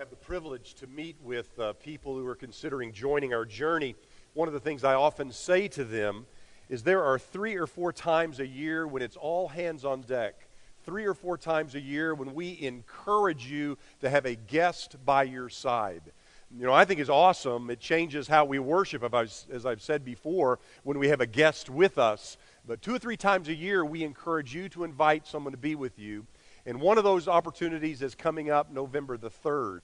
have the privilege to meet with uh, people who are considering joining our journey, one of the things I often say to them is there are three or four times a year when it's all hands on deck. Three or four times a year when we encourage you to have a guest by your side. You know, I think is awesome. It changes how we worship, as I've said before, when we have a guest with us. But two or three times a year, we encourage you to invite someone to be with you. And one of those opportunities is coming up November the 3rd.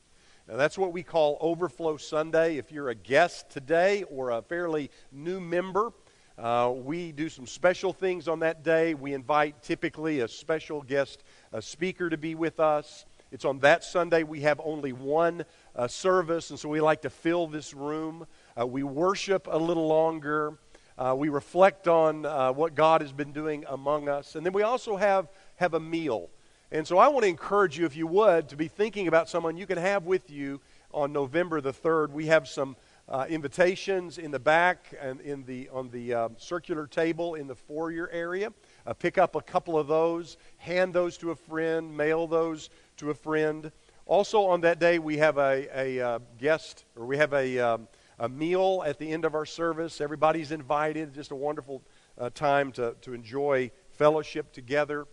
Now, that's what we call Overflow Sunday. If you're a guest today or a fairly new member, uh, we do some special things on that day. We invite typically a special guest a speaker to be with us. It's on that Sunday. We have only one uh, service, and so we like to fill this room. Uh, we worship a little longer. Uh, we reflect on uh, what God has been doing among us. And then we also have, have a meal. And so I want to encourage you, if you would, to be thinking about someone you can have with you on November the 3rd. We have some uh, invitations in the back and in the, on the uh, circular table in the foyer area. Uh, pick up a couple of those, hand those to a friend, mail those to a friend. Also, on that day, we have a, a uh, guest, or we have a, um, a meal at the end of our service. Everybody's invited. Just a wonderful uh, time to, to enjoy fellowship together.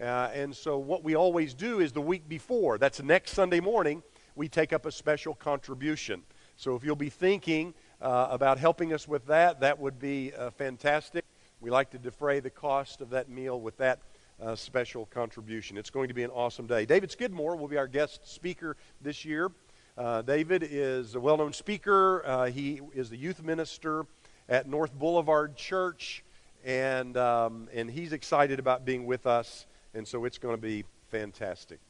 Uh, and so, what we always do is the week before, that's next Sunday morning, we take up a special contribution. So, if you'll be thinking uh, about helping us with that, that would be uh, fantastic. We like to defray the cost of that meal with that uh, special contribution. It's going to be an awesome day. David Skidmore will be our guest speaker this year. Uh, David is a well known speaker, uh, he is the youth minister at North Boulevard Church, and, um, and he's excited about being with us and so it's going to be fantastic.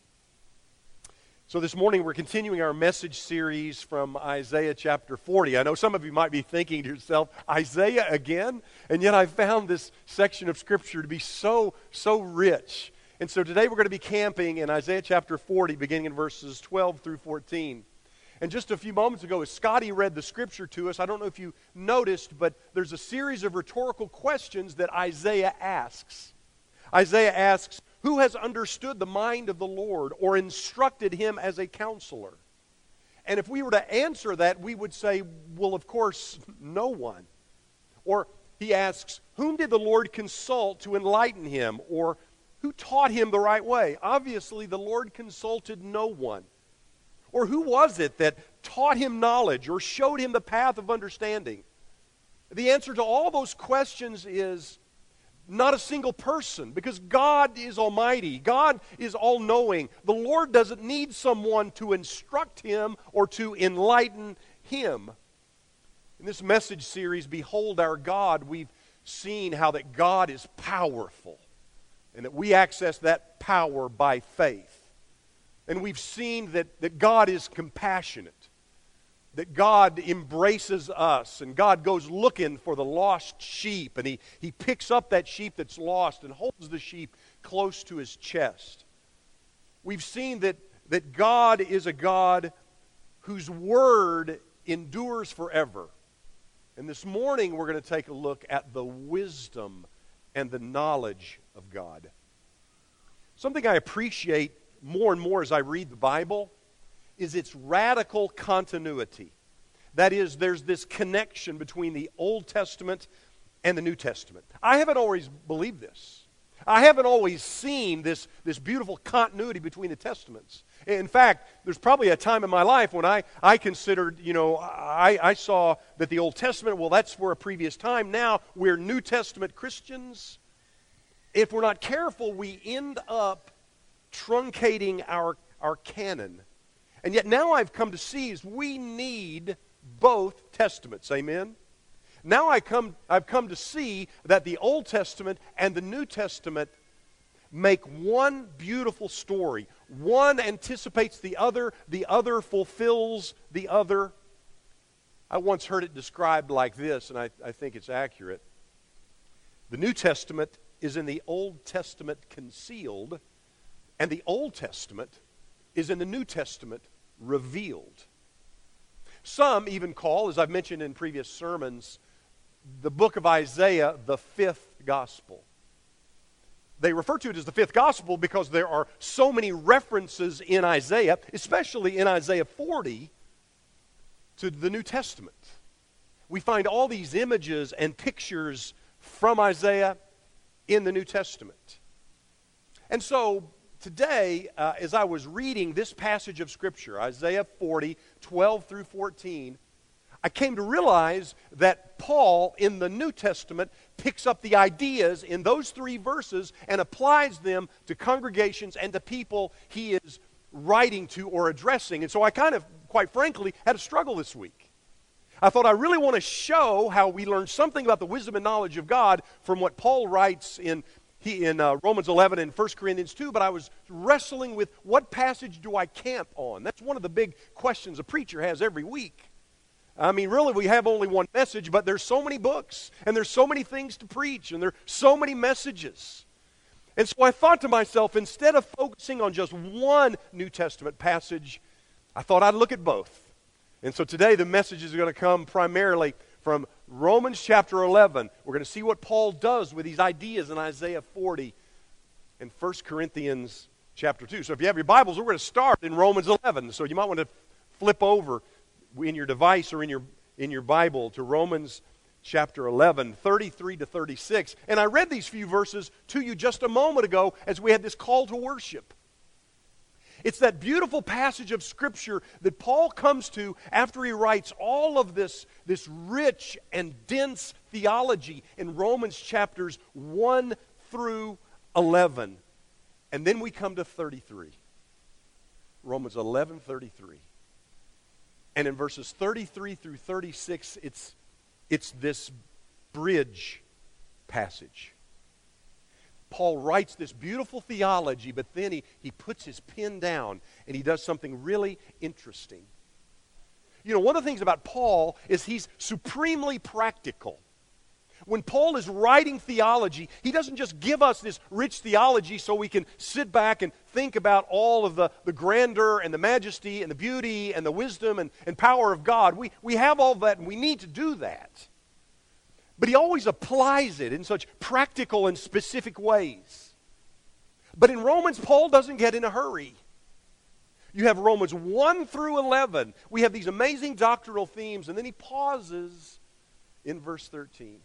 So, this morning we're continuing our message series from Isaiah chapter 40. I know some of you might be thinking to yourself, Isaiah again? And yet I found this section of Scripture to be so, so rich. And so today we're going to be camping in Isaiah chapter 40, beginning in verses 12 through 14. And just a few moments ago, as Scotty read the Scripture to us, I don't know if you noticed, but there's a series of rhetorical questions that Isaiah asks. Isaiah asks, who has understood the mind of the Lord or instructed him as a counselor? And if we were to answer that, we would say, well, of course, no one. Or he asks, whom did the Lord consult to enlighten him? Or who taught him the right way? Obviously, the Lord consulted no one. Or who was it that taught him knowledge or showed him the path of understanding? The answer to all those questions is not a single person because God is almighty. God is all knowing. The Lord doesn't need someone to instruct him or to enlighten him. In this message series, Behold Our God, we've seen how that God is powerful and that we access that power by faith. And we've seen that, that God is compassionate that God embraces us and God goes looking for the lost sheep and he, he picks up that sheep that's lost and holds the sheep close to his chest. We've seen that, that God is a God whose word endures forever. And this morning we're going to take a look at the wisdom and the knowledge of God. Something I appreciate more and more as I read the Bible is its radical continuity. That is, there's this connection between the Old Testament and the New Testament. I haven't always believed this. I haven't always seen this, this beautiful continuity between the Testaments. In fact, there's probably a time in my life when I, I considered, you know, I, I saw that the Old Testament, well, that's for a previous time. Now we're New Testament Christians. If we're not careful, we end up truncating our, our canon and yet now I've come to see is we need both testaments. Amen? Now I come, I've come to see that the Old Testament and the New Testament make one beautiful story. One anticipates the other, the other fulfills the other. I once heard it described like this, and I, I think it's accurate. The New Testament is in the Old Testament concealed, and the Old Testament is in the New Testament revealed. Some even call, as I've mentioned in previous sermons, the book of Isaiah the fifth gospel. they refer to it as the fifth gospel because there are so many references in Isaiah, especially in Isaiah 40, to the New Testament. We find all these images and pictures from Isaiah in the New Testament. And so today, uh, as I was reading this passage of Scripture, Isaiah 40, 12 through 14, I came to realize that Paul in the New Testament picks up the ideas in those three verses and applies them to congregations and to people he is writing to or addressing. And so I kind of, quite frankly, had a struggle this week. I thought I really want to show how we learn something about the wisdom and knowledge of God from what Paul writes in, he, in uh, Romans 11 and 1 Corinthians 2, but I was wrestling with what passage do I camp on? That's one of the big questions a preacher has every week. I mean, really, we have only one message, but there's so many books, and there's so many things to preach, and there's so many messages. And so I thought to myself, instead of focusing on just one New Testament passage, I thought I'd look at both. And so today the message is going to come primarily from Romans chapter 11. We're going to see what Paul does with these ideas in Isaiah 40 and 1 Corinthians chapter 2. So if you have your Bibles, we're going to start in Romans 11. So you might want to flip over in your device or in your, in your Bible to Romans chapter 11, 33 to 36. And I read these few verses to you just a moment ago as we had this call to worship. It's that beautiful passage of Scripture that Paul comes to after he writes all of this, this rich and dense theology in Romans chapters 1 through 11. And then we come to 33. Romans 11, 33. And in verses 33 through 36, it's, it's this bridge passage. Paul writes this beautiful theology, but then he, he puts his pen down and he does something really interesting. You know, one of the things about Paul is he's supremely practical when Paul is writing theology, he doesn't just give us this rich theology so we can sit back and think about all of the, the grandeur and the majesty and the beauty and the wisdom and, and power of God. We, we have all that and we need to do that. But he always applies it in such practical and specific ways. But in Romans, Paul doesn't get in a hurry. You have Romans 1 through 11. We have these amazing doctrinal themes, and then he pauses in verse 13.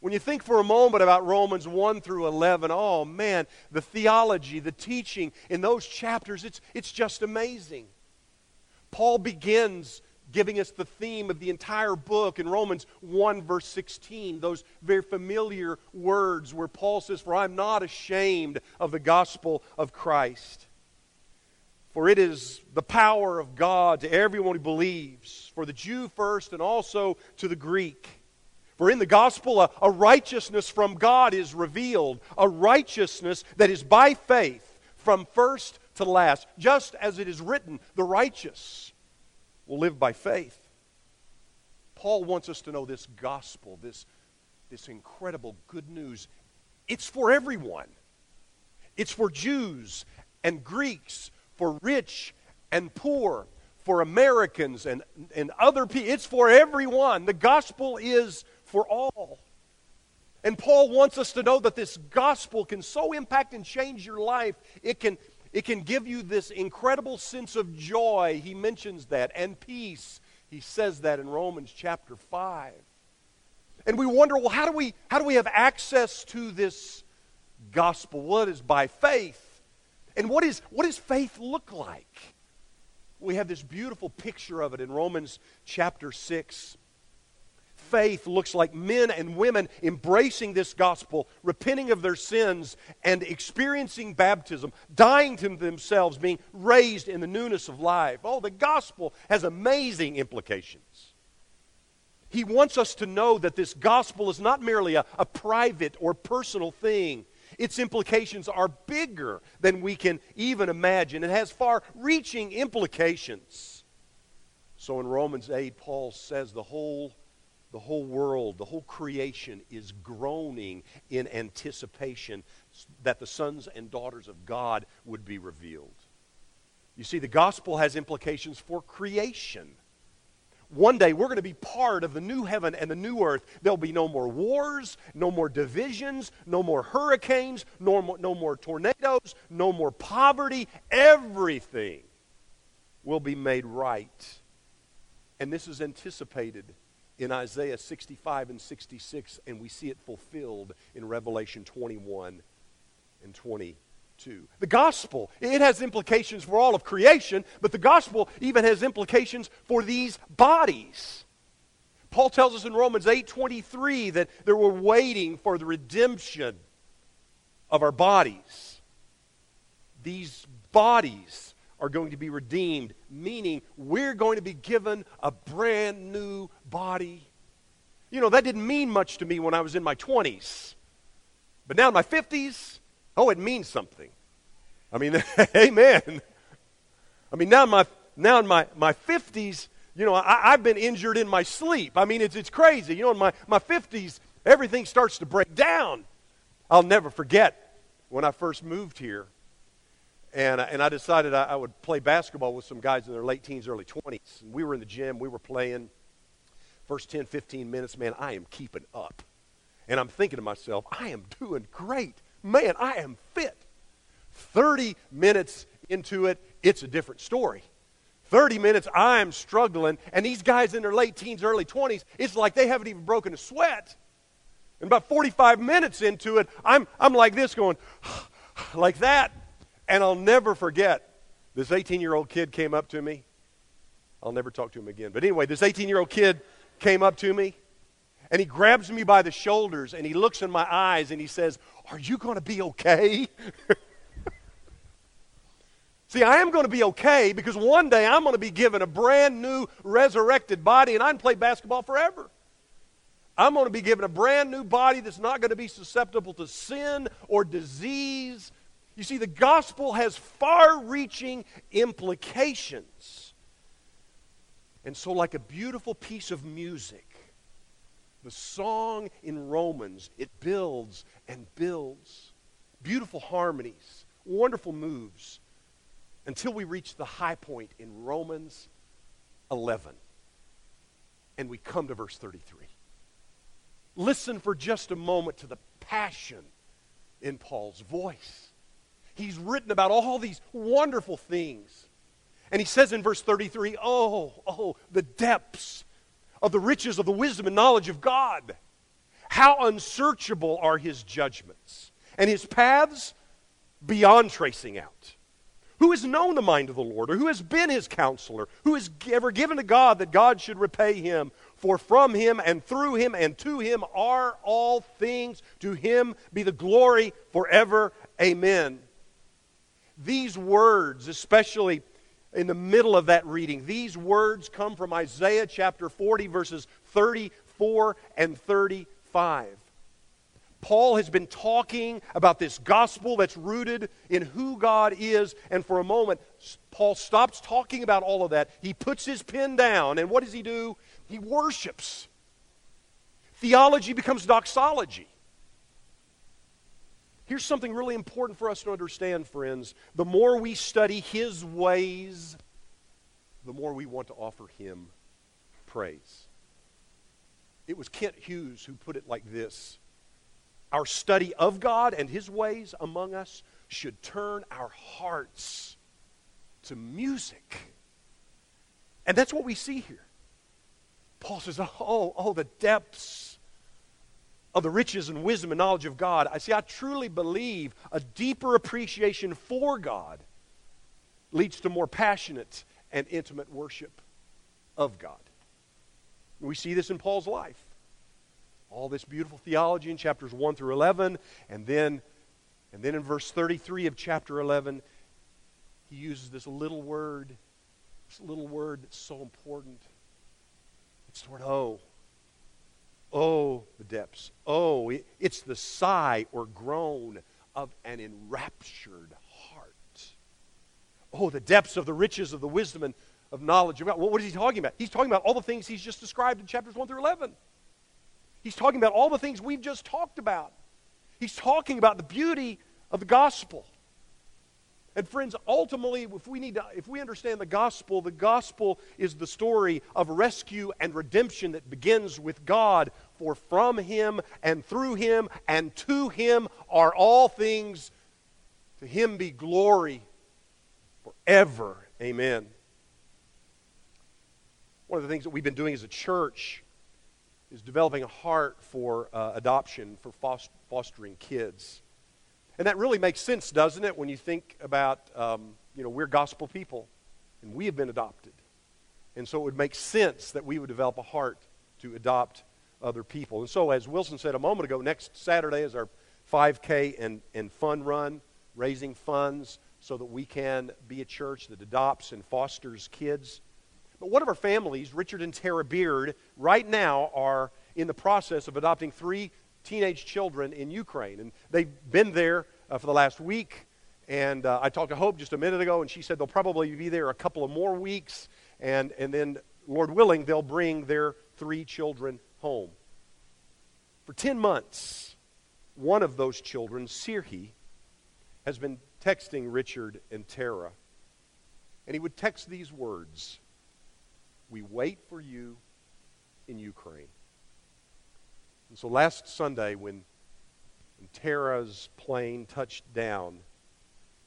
When you think for a moment about Romans 1 through 11, oh man, the theology, the teaching in those chapters, it's, it's just amazing. Paul begins giving us the theme of the entire book in Romans 1, verse 16, those very familiar words where Paul says, For I'm not ashamed of the gospel of Christ. For it is the power of God to everyone who believes, for the Jew first and also to the Greek. For in the gospel, a, a, righteousness from God is revealed, a righteousness that is by faith from first to last. Just as it is written, the righteous will live by faith. Paul wants us to know this gospel, this, this incredible good news. It's for everyone, it's for Jews and Greeks, for rich and poor, for Americans and, and other people. It's for everyone. The gospel is for all. And Paul wants us to know that this gospel can so impact and change your life. It can, it can give you this incredible sense of joy. He mentions that. And peace. He says that in Romans chapter 5. And we wonder, well, how do we, how do we have access to this gospel? What is by faith? And what, is, what does faith look like? We have this beautiful picture of it in Romans chapter 6 faith looks like men and women embracing this gospel, repenting of their sins, and experiencing baptism, dying to themselves, being raised in the newness of life. Oh, the gospel has amazing implications. He wants us to know that this gospel is not merely a, a private or personal thing. Its implications are bigger than we can even imagine. It has far reaching implications. So in Romans 8, Paul says the whole the whole world, the whole creation is groaning in anticipation that the sons and daughters of God would be revealed. You see, the gospel has implications for creation. One day we're going to be part of the new heaven and the new earth. There'll be no more wars, no more divisions, no more hurricanes, no more, no more tornadoes, no more poverty. Everything will be made right. And this is anticipated in Isaiah 65 and 66, and we see it fulfilled in Revelation 21 and 22. The gospel, it has implications for all of creation, but the gospel even has implications for these bodies. Paul tells us in Romans 8:23 that, that we're waiting for the redemption of our bodies. These bodies are going to be redeemed, meaning we're going to be given a brand new body. You know, that didn't mean much to me when I was in my 20s. But now in my 50s, oh, it means something. I mean, amen. I mean, now in my, now in my, my 50s, you know, I, have been injured in my sleep. I mean, it's, it's crazy. You know, in my, my 50s, everything starts to break down. I'll never forget when I first moved here and, and I decided I, I, would play basketball with some guys in their late teens, early 20s. And we were in the gym, we were playing. First 10, 15 minutes, man, I am keeping up. And I'm thinking to myself, I am doing great. Man, I am fit. 30 minutes into it, it's a different story. 30 minutes, I'm struggling, and these guys in their late teens, early 20s, it's like they haven't even broken a sweat. And about 45 minutes into it, I'm, I'm like this going, like that. And I'll never forget this 18 year old kid came up to me. I'll never talk to him again. But anyway, this 18 year old kid came up to me and he grabs me by the shoulders and he looks in my eyes and he says, Are you going to be okay? See, I am going to be okay because one day I'm going to be given a brand new resurrected body and I can play basketball forever. I'm going to be given a brand new body that's not going to be susceptible to sin or disease you see, the gospel has far reaching implications. And so, like a beautiful piece of music, the song in Romans, it builds and builds. Beautiful harmonies, wonderful moves, until we reach the high point in Romans 11. And we come to verse 33. Listen for just a moment to the passion in Paul's voice he's written about all these wonderful things. And he says in verse 33, Oh, oh, the depths of the riches of the wisdom and knowledge of God. How unsearchable are his judgments, and his paths beyond tracing out. Who has known the mind of the Lord, or who has been his counselor? Who has ever given to God that God should repay him? For from him and through him and to him are all things. To him be the glory forever. Amen these words, especially in the middle of that reading, these words come from Isaiah chapter 40, verses 34 and 35. Paul has been talking about this gospel that's rooted in who God is, and for a moment, Paul stops talking about all of that. He puts his pen down, and what does he do? He worships. Theology becomes doxology. Here's something really important for us to understand, friends. The more we study His ways, the more we want to offer Him praise. It was Kent Hughes who put it like this Our study of God and His ways among us should turn our hearts to music. And that's what we see here. Paul says, Oh, oh, the depths of the riches and wisdom and knowledge of God, I see, I truly believe a deeper appreciation for God leads to more passionate and intimate worship of God. We see this in Paul's life. All this beautiful theology in chapters 1 through 11, and then, and then in verse 33 of chapter 11, he uses this little word, this little word that's so important. It's the word oh. Oh, the depths. Oh, it's the sigh or groan of an enraptured heart. Oh, the depths of the riches of the wisdom and of knowledge. What is he talking about? He's talking about all the things he's just described in chapters 1 through 11. He's talking about all the things we've just talked about. He's talking about the beauty of the gospel. And friends, ultimately, if we need to, if we understand the gospel, the gospel is the story of rescue and redemption that begins with God. For from him and through him and to him are all things. To him be glory forever. Amen. One of the things that we've been doing as a church is developing a heart for uh, adoption, for fostering kids. And that really makes sense, doesn't it, when you think about, um, you know, we're gospel people and we have been adopted. And so it would make sense that we would develop a heart to adopt other people. And so, as Wilson said a moment ago, next Saturday is our 5K and, and fun run, raising funds so that we can be a church that adopts and fosters kids. But one of our families, Richard and Tara Beard, right now are in the process of adopting three teenage children in Ukraine. And they've been there uh, for the last week. And uh, I talked to Hope just a minute ago, and she said they'll probably be there a couple of more weeks. And, and then, Lord willing, they'll bring their three children home. For 10 months, one of those children, Sirhi, has been texting Richard and Tara. And he would text these words We wait for you in Ukraine. And so last Sunday, when, when Tara's plane touched down,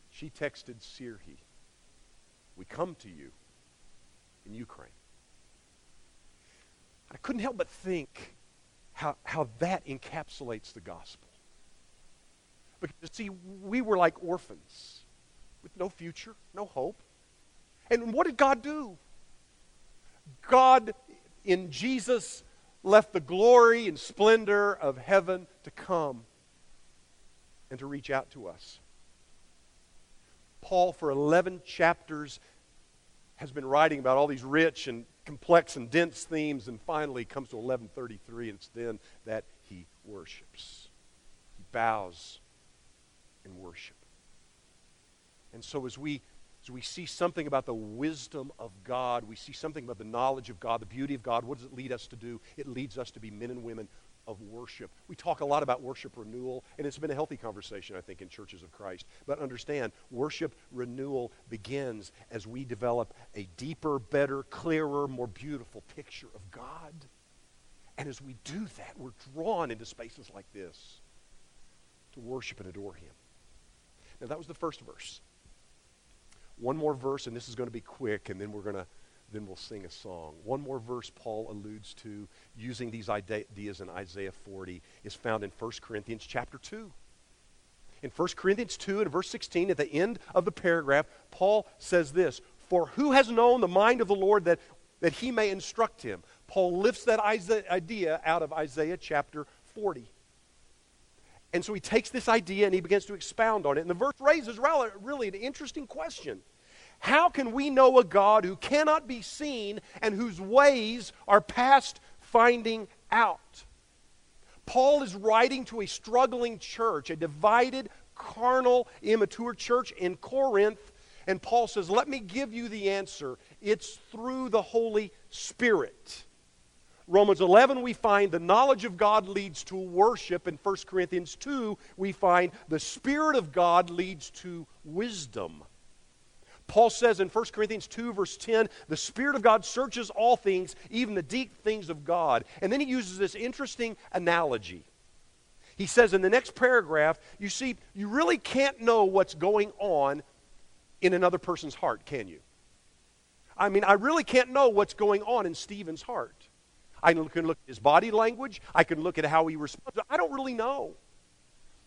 she texted Sirhi, We come to you in Ukraine. I couldn't help but think how, how that encapsulates the gospel. Because, see, we were like orphans with no future, no hope. And what did God do? God, in Jesus, left the glory and splendor of heaven to come and to reach out to us. Paul, for 11 chapters, has been writing about all these rich and complex and dense themes, and finally comes to 1133, and it's then that he worships. He bows in worship. And so, as we as we see something about the wisdom of God, we see something about the knowledge of God, the beauty of God, what does it lead us to do? It leads us to be men and women of worship. We talk a lot about worship renewal, and it's been a healthy conversation, I think, in churches of Christ. But understand, worship renewal begins as we develop a deeper, better, clearer, more beautiful picture of God. And as we do that, we're drawn into spaces like this to worship and adore Him. Now, that was the first verse. One more verse, and this is going to be quick, and then we're going to then we'll sing a song. One more verse Paul alludes to using these ideas in Isaiah 40 is found in 1 Corinthians chapter 2. In 1 Corinthians 2 and verse 16, at the end of the paragraph, Paul says this For who has known the mind of the Lord that, that he may instruct him? Paul lifts that idea out of Isaiah chapter 40. And so he takes this idea and he begins to expound on it. And the verse raises really an interesting question. How can we know a God who cannot be seen and whose ways are past finding out? Paul is writing to a struggling church, a divided, carnal, immature church in Corinth. And Paul says, Let me give you the answer. It's through the Holy Spirit. Romans 11, we find the knowledge of God leads to worship. In 1 Corinthians 2, we find the Spirit of God leads to wisdom. Paul says in 1 Corinthians 2, verse 10, the Spirit of God searches all things, even the deep things of God. And then he uses this interesting analogy. He says in the next paragraph, you see, you really can't know what's going on in another person's heart, can you? I mean, I really can't know what's going on in Stephen's heart. I can look at his body language. I can look at how he responds. I don't really know.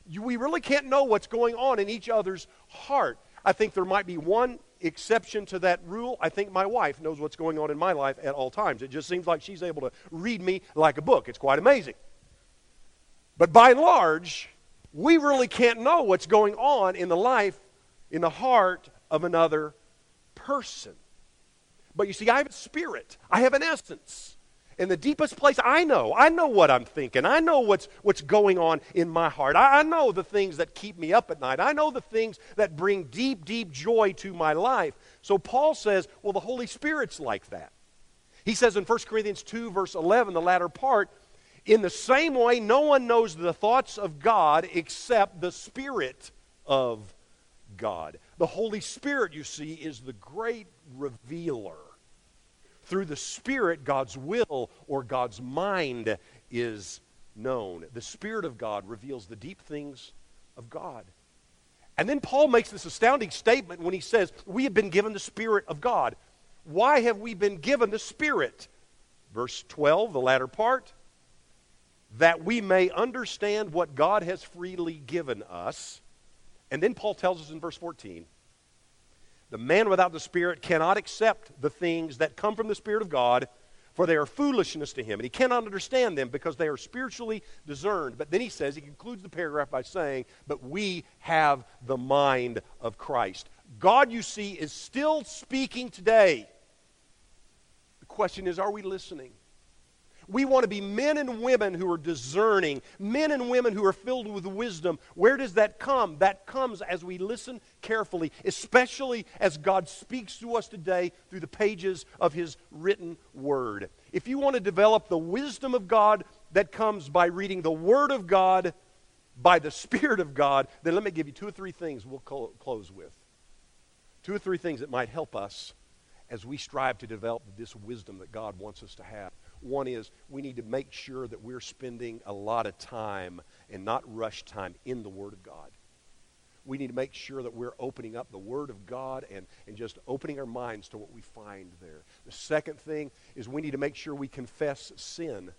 You, we really can't know what's going on in each other's heart. I think there might be one exception to that rule. I think my wife knows what's going on in my life at all times. It just seems like she's able to read me like a book. It's quite amazing. But by and large, we really can't know what's going on in the life, in the heart of another person. But you see, I have a spirit, I have an essence in the deepest place, I know. I know what I'm thinking. I know what's, what's going on in my heart. I, I, know the things that keep me up at night. I know the things that bring deep, deep joy to my life. So Paul says, well, the Holy Spirit's like that. He says in 1 Corinthians 2, verse 11, the latter part, in the same way, no one knows the thoughts of God except the Spirit of God. The Holy Spirit, you see, is the great revealer. Through the Spirit, God's will or God's mind is known. The Spirit of God reveals the deep things of God. And then Paul makes this astounding statement when he says, We have been given the Spirit of God. Why have we been given the Spirit? Verse 12, the latter part, that we may understand what God has freely given us. And then Paul tells us in verse 14, the man without the Spirit cannot accept the things that come from the Spirit of God for they are foolishness to him. And he cannot understand them because they are spiritually discerned. But then he says, he concludes the paragraph by saying, But we have the mind of Christ. God, you see, is still speaking today. The question is, are we listening? We want to be men and women who are discerning, men and women who are filled with wisdom. Where does that come? That comes as we listen carefully, especially as God speaks to us today through the pages of His written Word. If you want to develop the wisdom of God that comes by reading the Word of God by the Spirit of God, then let me give you two or three things we'll close with. Two or three things that might help us as we strive to develop this wisdom that God wants us to have. One is we need to make sure that we're spending a lot of time and not rush time in the Word of God. We need to make sure that we're opening up the Word of God and, and just opening our minds to what we find there. The second thing is we need to make sure we confess sin.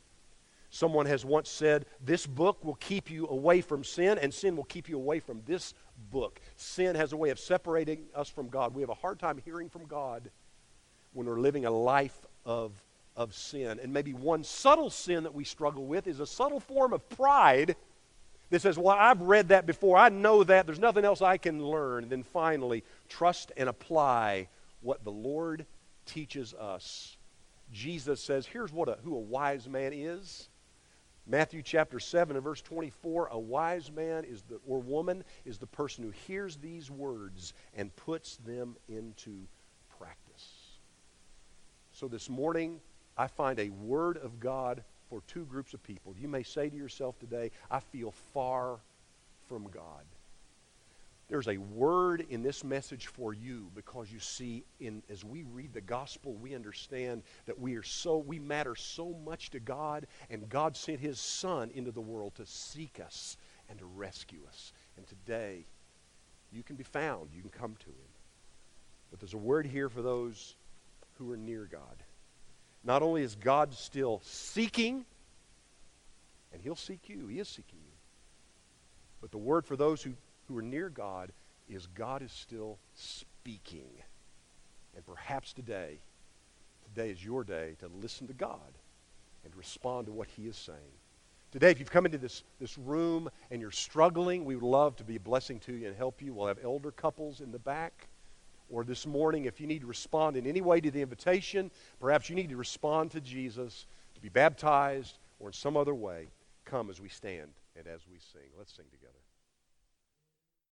Someone has once said, This book will keep you away from sin, and sin will keep you away from this book. Sin has a way of separating us from God. We have a hard time hearing from God when we're living a life of of sin. And maybe one subtle sin that we struggle with is a subtle form of pride that says, Well, I've read that before. I know that. There's nothing else I can learn. And then finally, trust and apply what the Lord teaches us. Jesus says, Here's what a, who a wise man is. Matthew chapter 7 and verse 24 a wise man is the or woman is the person who hears these words and puts them into. So this morning I find a word of God for two groups of people. You may say to yourself today, I feel far from God. There's a word in this message for you because you see, in, as we read the gospel, we understand that we are so we matter so much to God, and God sent His Son into the world to seek us and to rescue us. And today, you can be found. You can come to Him. But there's a word here for those who are near God. Not only is God still seeking, and He'll seek you, He is seeking you, but the word for those who, who are near God is God is still speaking. And perhaps today, today is your day to listen to God and respond to what He is saying. Today, if you've come into this, this room and you're struggling, we would love to be a blessing to you and help you. We'll have elder couples in the back or this morning, if you need to respond in any way to the invitation, perhaps you need to respond to Jesus, to be baptized, or in some other way, come as we stand and as we sing. Let's sing together.